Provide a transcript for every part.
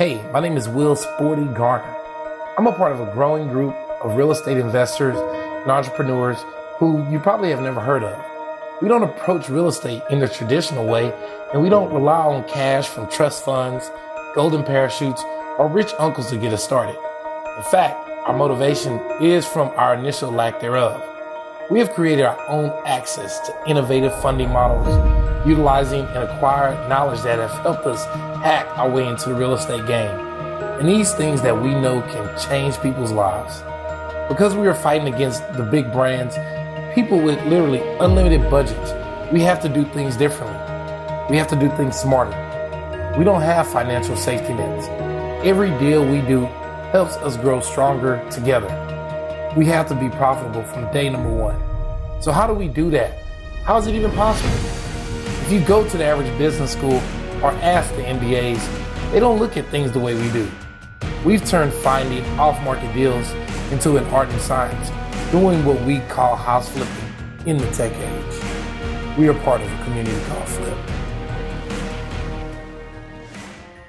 Hey, my name is Will Sporty Garner. I'm a part of a growing group of real estate investors and entrepreneurs who you probably have never heard of. We don't approach real estate in the traditional way, and we don't rely on cash from trust funds, golden parachutes, or rich uncles to get us started. In fact, our motivation is from our initial lack thereof. We have created our own access to innovative funding models, utilizing and acquired knowledge that have helped us hack our way into the real estate game. And these things that we know can change people's lives. Because we are fighting against the big brands, people with literally unlimited budgets, we have to do things differently. We have to do things smarter. We don't have financial safety nets. Every deal we do helps us grow stronger together. We have to be profitable from day number one. So, how do we do that? How is it even possible? If you go to the average business school or ask the MBAs, they don't look at things the way we do. We've turned finding off market deals into an art and science, doing what we call house flipping in the tech age. We are part of a community called Flip.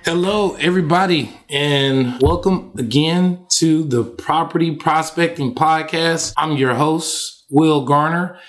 Hello, everybody, and welcome again to the Property Prospecting Podcast. I'm your host, Will Garner,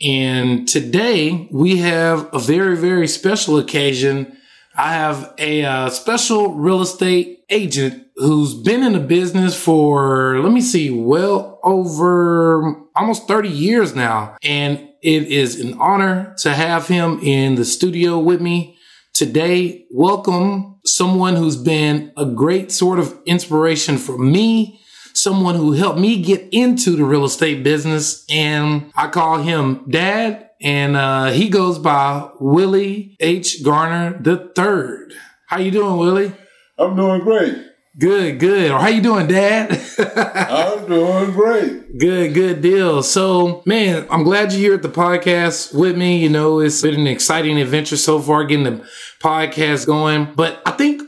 and today we have a very, very special occasion. I have a uh, special real estate agent who's been in the business for, let me see, well over almost 30 years now. And it is an honor to have him in the studio with me today. Welcome someone who's been a great sort of inspiration for me, someone who helped me get into the real estate business. And I call him dad and, uh, he goes by Willie H. Garner the third. How you doing, Willie? I'm doing great. Good, good. Or how you doing, Dad? I'm doing great. Good, good deal. So, man, I'm glad you're here at the podcast with me. You know, it's been an exciting adventure so far getting the podcast going. But I think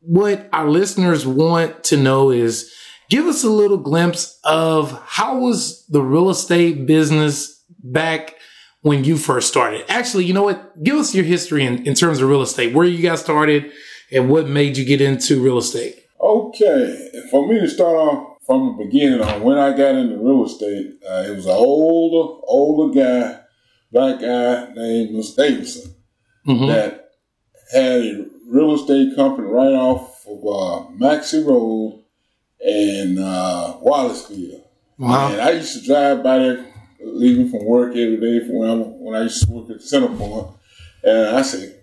what our listeners want to know is give us a little glimpse of how was the real estate business back when you first started. Actually, you know what? Give us your history in, in terms of real estate, where you got started and what made you get into real estate. Okay, for me to start off from the beginning on when I got into real estate, uh, it was an older, older guy, black guy named Mr. Davidson mm-hmm. that had a real estate company right off of uh, Road and uh, Wallaceville. Wow. And I used to drive by there, leaving from work every day from when I, when I used to work at Centerpoint. And I said,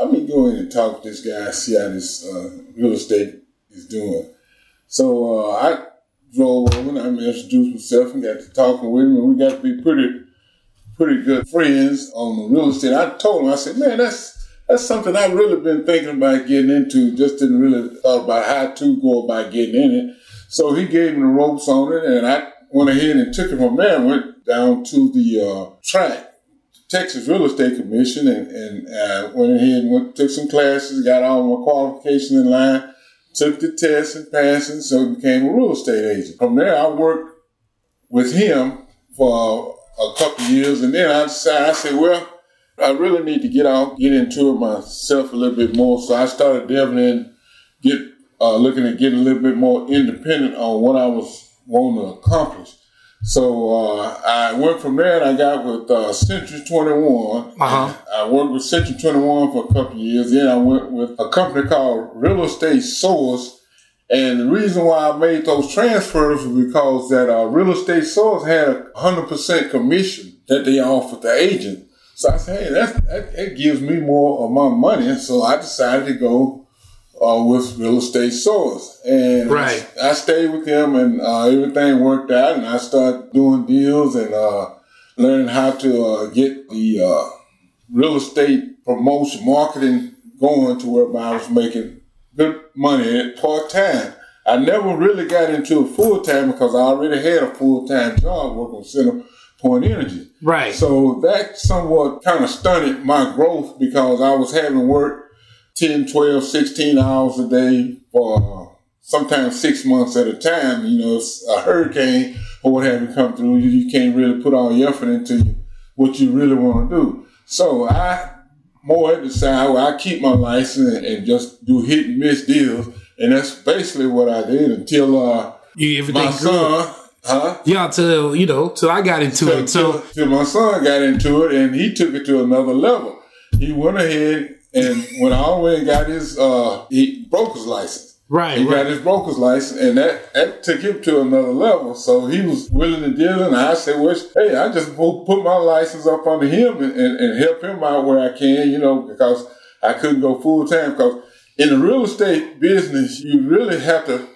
I'm going to go in and talk to this guy, see how this uh, real estate is doing. So uh, I drove over and I introduced myself and got to talking with him, and we got to be pretty, pretty good friends on the real estate. I told him, I said, man, that's that's something I've really been thinking about getting into. Just didn't really thought about how to go about getting in it. So he gave me the ropes on it, and I went ahead and took it from there. and Went down to the uh, TREC, Texas Real Estate Commission, and, and uh, went ahead and went, took some classes, got all my qualifications in line took the test and passed it, so became a real estate agent. From there, I worked with him for a couple years, and then I decided, I said, well, I really need to get out, get into it myself a little bit more. So I started delving in, get uh, looking at getting a little bit more independent on what I was wanting to accomplish. So uh, I went from there and I got with uh, Century 21. Uh-huh. I worked with Century 21 for a couple of years. Then I went with a company called Real Estate Source. And the reason why I made those transfers was because that uh, Real Estate Source had a 100% commission that they offered the agent. So I said, hey, that, that gives me more of my money. So I decided to go uh, with real estate source. And right. I, stayed with them and uh, everything worked out and I started doing deals and uh, learning how to uh, get the uh, real estate promotion marketing going to where I was making good money part time. I never really got into full time because I already had a full time job working with Center Point Energy. Right. So that somewhat kind of stunted my growth because I was having work 10, 12, 16 hours a day for sometimes six months at a time. You know, a hurricane or what have you come through, you, you can't really put all your effort into what you really want to do. So I more at the side where I keep my license and, and just do hit and miss deals And that's basically what I did until uh, you, my good. son, huh? Yeah, till you know, till I got into Till, it. So till, till my son got into it, and he took it to another level. He went ahead and went all the way and got his uh, he broker's license. right, He right. got his broker's license, and that, that took him to another level. So he was willing and dealing. And I said, well, hey, I just put put my license up under him and, and, and help him out where I can, you know, because I couldn't go full time. Because in the real estate business, you really have to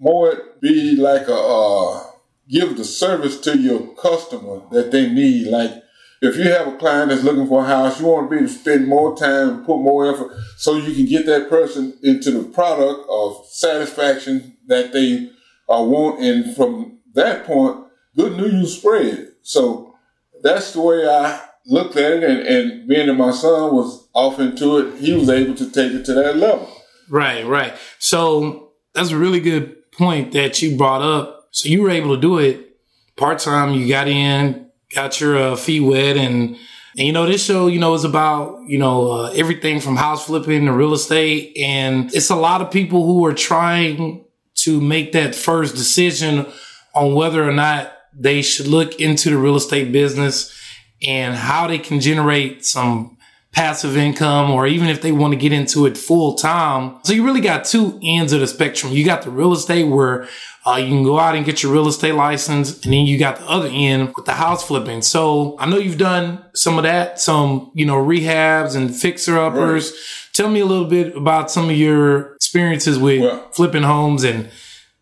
more be like a uh, give the service to your customer that they need. Like if you have a client that's looking for a house, you want to be able to spend more time, put more effort, so you can get that person into the product of satisfaction that they uh, want. And from that point, good news spread. So that's the way I looked at it. And, and being that my son was off into it, he was able to take it to that level. Right, right. So that's a really good point that you brought up. So you were able to do it part time. You got in, got your uh, feet wet, and and you know this show, you know, is about you know uh, everything from house flipping to real estate, and it's a lot of people who are trying to make that first decision on whether or not they should look into the real estate business and how they can generate some passive income or even if they want to get into it full time. So you really got two ends of the spectrum. You got the real estate where uh, you can go out and get your real estate license. And then you got the other end with the house flipping. So I know you've done some of that, some, you know, rehabs and fixer uppers. Tell me a little bit about some of your experiences with Well- flipping homes and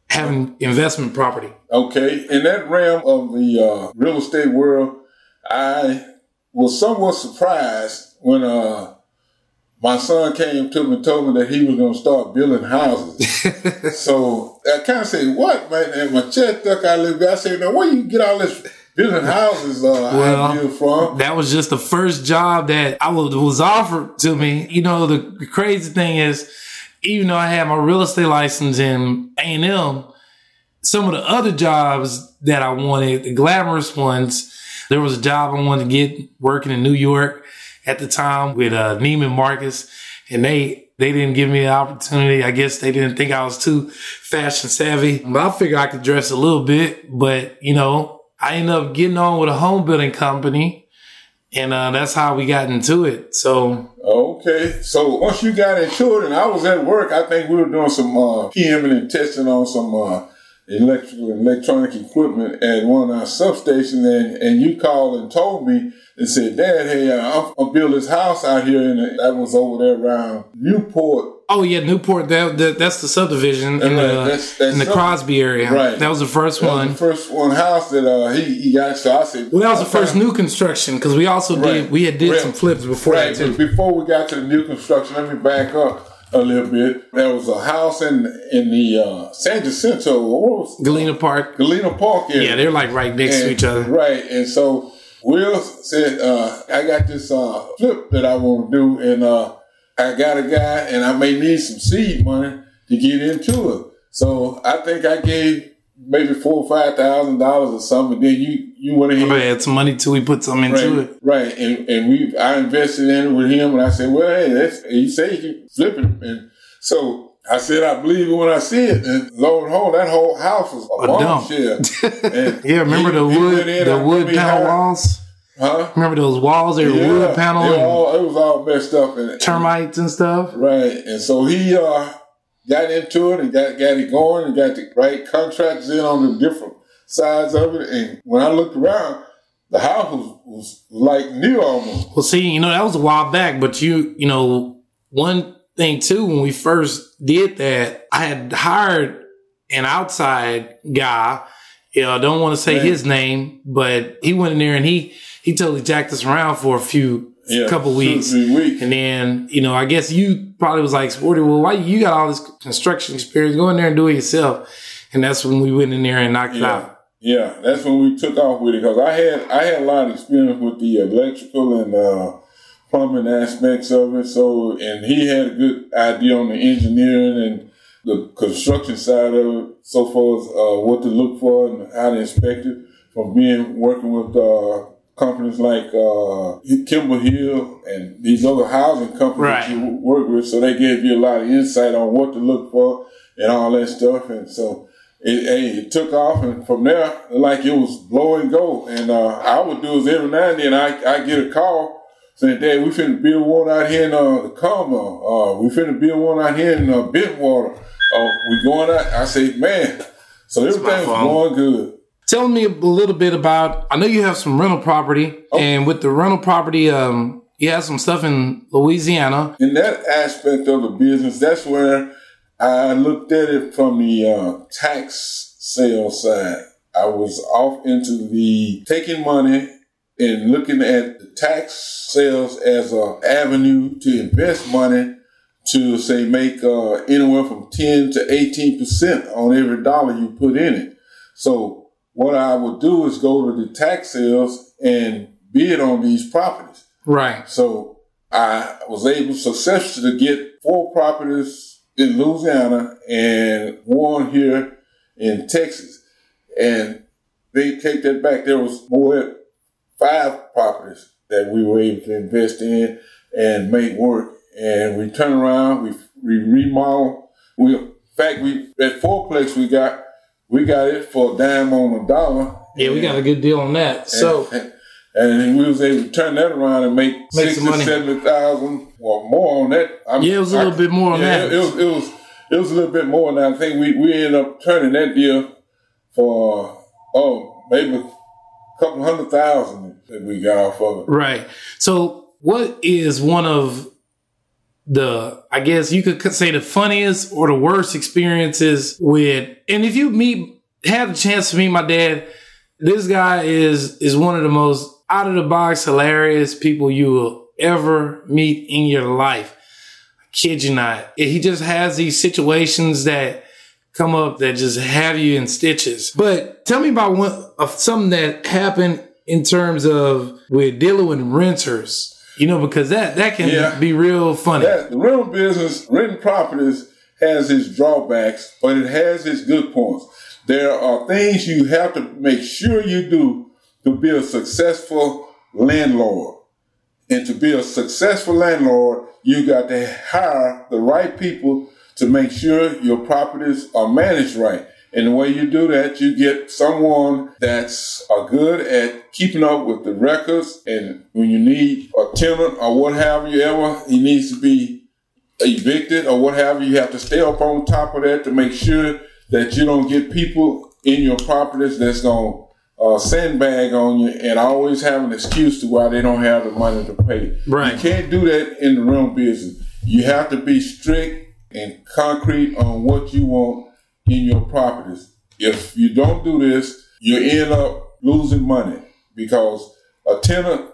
having investment property. Okay, in that realm of the uh, real estate world, I was somewhat surprised when uh, my son came to me and told me that he was going to start building houses. so I kind of said, "What, man?" And my chest stuck out a little bit. I said, "Now, where you get all this building houses uh, Well, idea from?" That was just the first job that I was, was offered to me. You know, the, the crazy thing is, even though I had my real estate license in A and M, some of the other jobs that I wanted, the glamorous ones, there was a job I wanted to get working in New York at the time with uh, Neiman Marcus, and they they didn't give me the opportunity. I guess they didn't think I was too fashion savvy, but I figured I could dress a little bit. But you know, I ended up getting on with a home building company, and uh, that's how we got into it. So Okay, so once you got into it, and I was at work, I think we were doing some uh, PMing and testing on some uh, electrical and electronic equipment at one of our substations, and, and you called and told me and said, Dad, hey, I'm, I'm building this house out here, and that was over there around Newport. Oh yeah, Newport. That, that that's the subdivision in Right, the that's- that's in the Crosby area. Right. That was the first That one. the first one house that uh, he, he got. So I said, well, that was the first new construction because we also did we had did Right. some flips before Right, that too. before we got to the new construction, let me back up a little bit. There was a house in in the uh, San Jacinto, what was Galena Park. Galena Park area. Yeah, they're like right next to each other. Right, and so Will said, uh, "I got this uh, flip that I want to do, and uh, I got a guy, and I may need some seed money to get into it. So I think I gave maybe four or five thousand dollars or something. Then you you went ahead." Had some money too. We put some into Right, it. right, and and we I invested in it with him, and I said, "Well, hey, that's he said he can flip it," and so I said, "I believe it when I see it." And lo and behold, that whole house was a, A bombshell. Yeah, remember he- the wood in, the I wood panel walls? Huh? Remember those walls? They were Yeah, wood panel It, all, it was all messed up and termites and stuff. Right, and so he uh, got into it and got got it going and got the right contracts in on the different sides of it. And when I looked around, the house was, was like new almost. Well, see, you know, that was a while back, but you, you know, one thing too, when we first did that, I had hired an outside guy. You know, I don't want to say Right. his name, but he went in there and he, he totally jacked us around for a few, Yeah, couple weeks. And then, you know, I guess you probably was like, Sporty, well, why you got all this construction experience? Go in there and do it yourself. And that's when we went in there and knocked it Yeah. out. Yeah, that's when we took off with it because I had I had a lot of experience with the electrical and uh, plumbing aspects of it. So, and he had a good idea on the engineering and the construction side of it, so far as uh, what to look for and how to inspect it. From being working with uh, companies like uh, Kimball Hill and these other housing companies Right. that you work with. So they gave you a lot of insight on what to look for and all that stuff. And so it, hey, it took off, and from there, like it was blow and go. And uh, I would do is every now and then I I get a call saying, "Dad, we finna build one out here in uh, the Combo. Uh, we finna build one out here in uh, Bentwater. Uh, we going out." I say, "Man." So everything was going good. Tell me a little bit about. I know you have some rental property, Oh. and with the rental property, um, you have some stuff in Louisiana. in that aspect of the business, that's where I looked at it from the uh, tax sales side. I was off into the taking money and looking at the tax sales as a avenue to invest money to say make uh, anywhere from 10 to 18 percent on every dollar you put in it. So what I would do is go to the tax sales and bid on these properties. Right. So I was able successfully to get four properties in Louisiana and one here in Texas. And they take that back. There was more than five properties that we were able to invest in and make work. And we turn around, we, we remodel. We, in fact, we at fourplex we got we got it for a dime on a dollar. Yeah, we got a good deal on that. So and, and we was able to turn that around and make, Make sixty, some money. seventy thousand or more on that. I'm- Yeah, it was a little bit more on yeah, that. It, was it was it was a little bit more and I think we we ended up turning that deal for oh maybe a couple hundred thousand that we got off of it. Right. So, what is one of the, I guess you could say the funniest or the worst experiences with, and if you meet, had a chance to meet my dad, this guy is, is one of the most out of the box, hilarious people you will ever meet in your life. I kid you not. He just has these situations that come up that just have you in stitches. But tell me about one of something that happened in terms of with dealing with renters. You know, because that that can Yeah. be real funny. That, the rental business, renting properties has its drawbacks, but it has its good points. There are things you have to make sure you do to be a successful landlord. And to be a successful landlord, you got to hire the right people to make sure your properties are managed right. And the way you do that, you get someone that's uh, good at keeping up with the records. And when you need a tenant or what have you ever, he needs to be evicted or what have you, you have to stay up on top of that to make sure that you don't get people in your properties that's going to uh, sandbag on you and always have an excuse to why they don't have the money to pay. Right. You can't do that in the rental business. You have to be strict and concrete on what you want in your properties. If you don't do this, you end up losing money because a tenant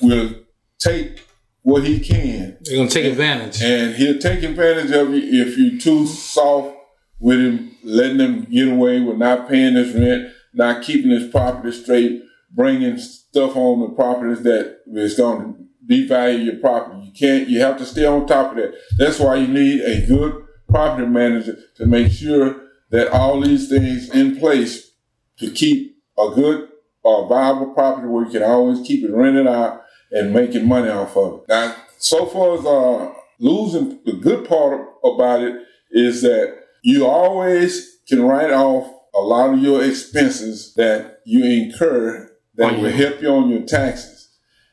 will take what he can They're gonna take advantage. and he'll take advantage of you if you're too soft with him, letting him get away with not paying his rent, not keeping his property straight, bringing stuff on the properties that is going to devalue your property. You can't, you have to stay on top of that. That's why you need a good property manager to make sure that all these things in place to keep a good or viable property where you can always keep it rented out and making money off of it. Now, so far as uh, losing, the good part about it is that you always can write off a lot of your expenses that you incur that will help you on your taxes.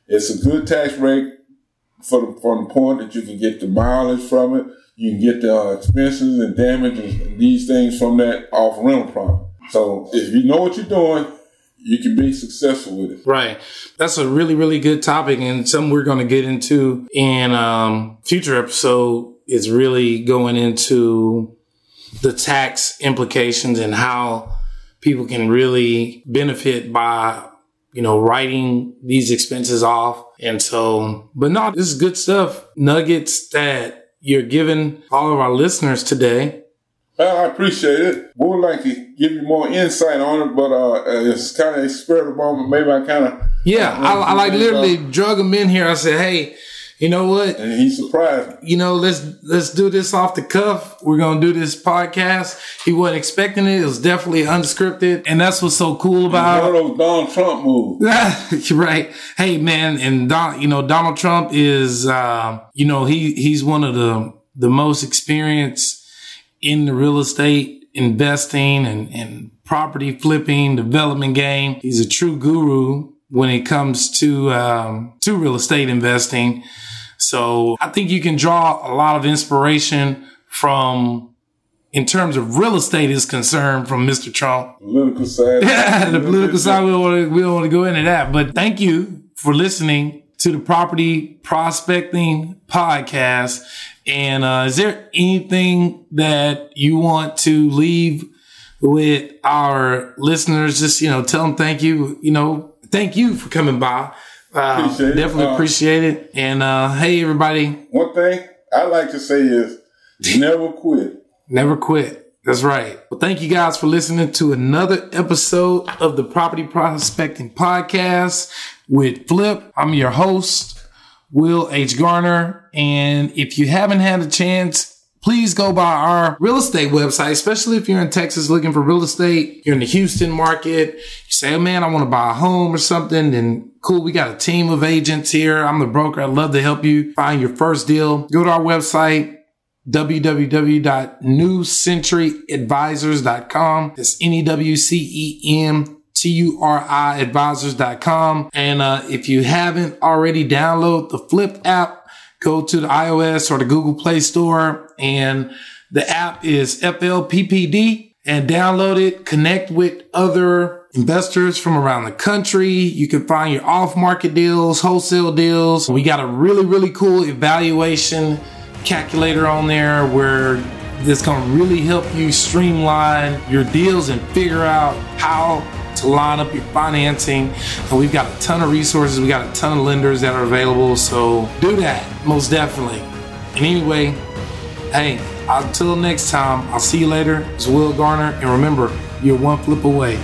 It's a good tax rate for the, from the point that you can get the mileage from it. You can get the uh, expenses and damages and these things from that off rental property. So if you know what you're doing, you can be successful with it. Right. That's a really, really good topic and something we're going to get into in um, future episode is really going into the tax implications and how people can really benefit by, you know, writing these expenses off. And so, but no, this is good stuff. Nuggets that you're giving all of our listeners today. Well, I appreciate it. We Would like to give you more insight on it, but uh, it's kind of experimental moment. Maybe I kind of Yeah, I, I like literally drug him in here. I said, "Hey, You know what? And he surprised me. You know, let's let's do this off the cuff. We're gonna do this podcast. He wasn't expecting it. It was definitely unscripted, and that's what's so cool about one of Donald Trump moves. right. Hey, man, and Don, you know, Donald Trump is, uh, you know, he he's one of the the most experienced in the real estate investing and, and property flipping development game. He's a true guru when it comes to um, to real estate investing. So I think you can draw a lot of inspiration from in terms of real estate is concerned from Mr. Trump. Political side. Yeah, the political side. We don't, want to, we don't want to go into that, but thank you for listening to the property prospecting podcast. And uh, is there anything that you want to leave with our listeners? Just you know, tell them thank you. You know, thank you for coming by. Uh, Appreciate it. definitely Uh, appreciate it. And uh, hey, everybody, One thing I like to say is never quit. Never quit. That's right. Well, thank you guys for listening to another episode of the Property Prospecting Podcast with Flip. I'm your host, Will H. Garner. And if you haven't had a chance, please go by our real estate website, especially if you're in Texas looking for real estate. You're in the Houston market. You say, oh man, I want to buy a home or something. Then cool. We got a team of agents here. I'm the broker. I'd love to help you find your first deal. Go to our website www.newcenturiadvisors.com. That's N-E-W-C-E-N-T-U-R-I advisors.com. And, uh, if you haven't already download the Flip app, go to the iOS or the Google Play Store and the app is FLPPD and download it, connect with other investors from around the country. You can find your off market deals, wholesale deals. We got a really, really cool evaluation calculator on there where that's going to really help you streamline your deals and figure out how line up your financing. And we've got a ton of resources. We got a ton of lenders that are available. So do that most definitely. And anyway, hey, until next time, I'll see you later. It's Will Garner. And remember, you're one flip away.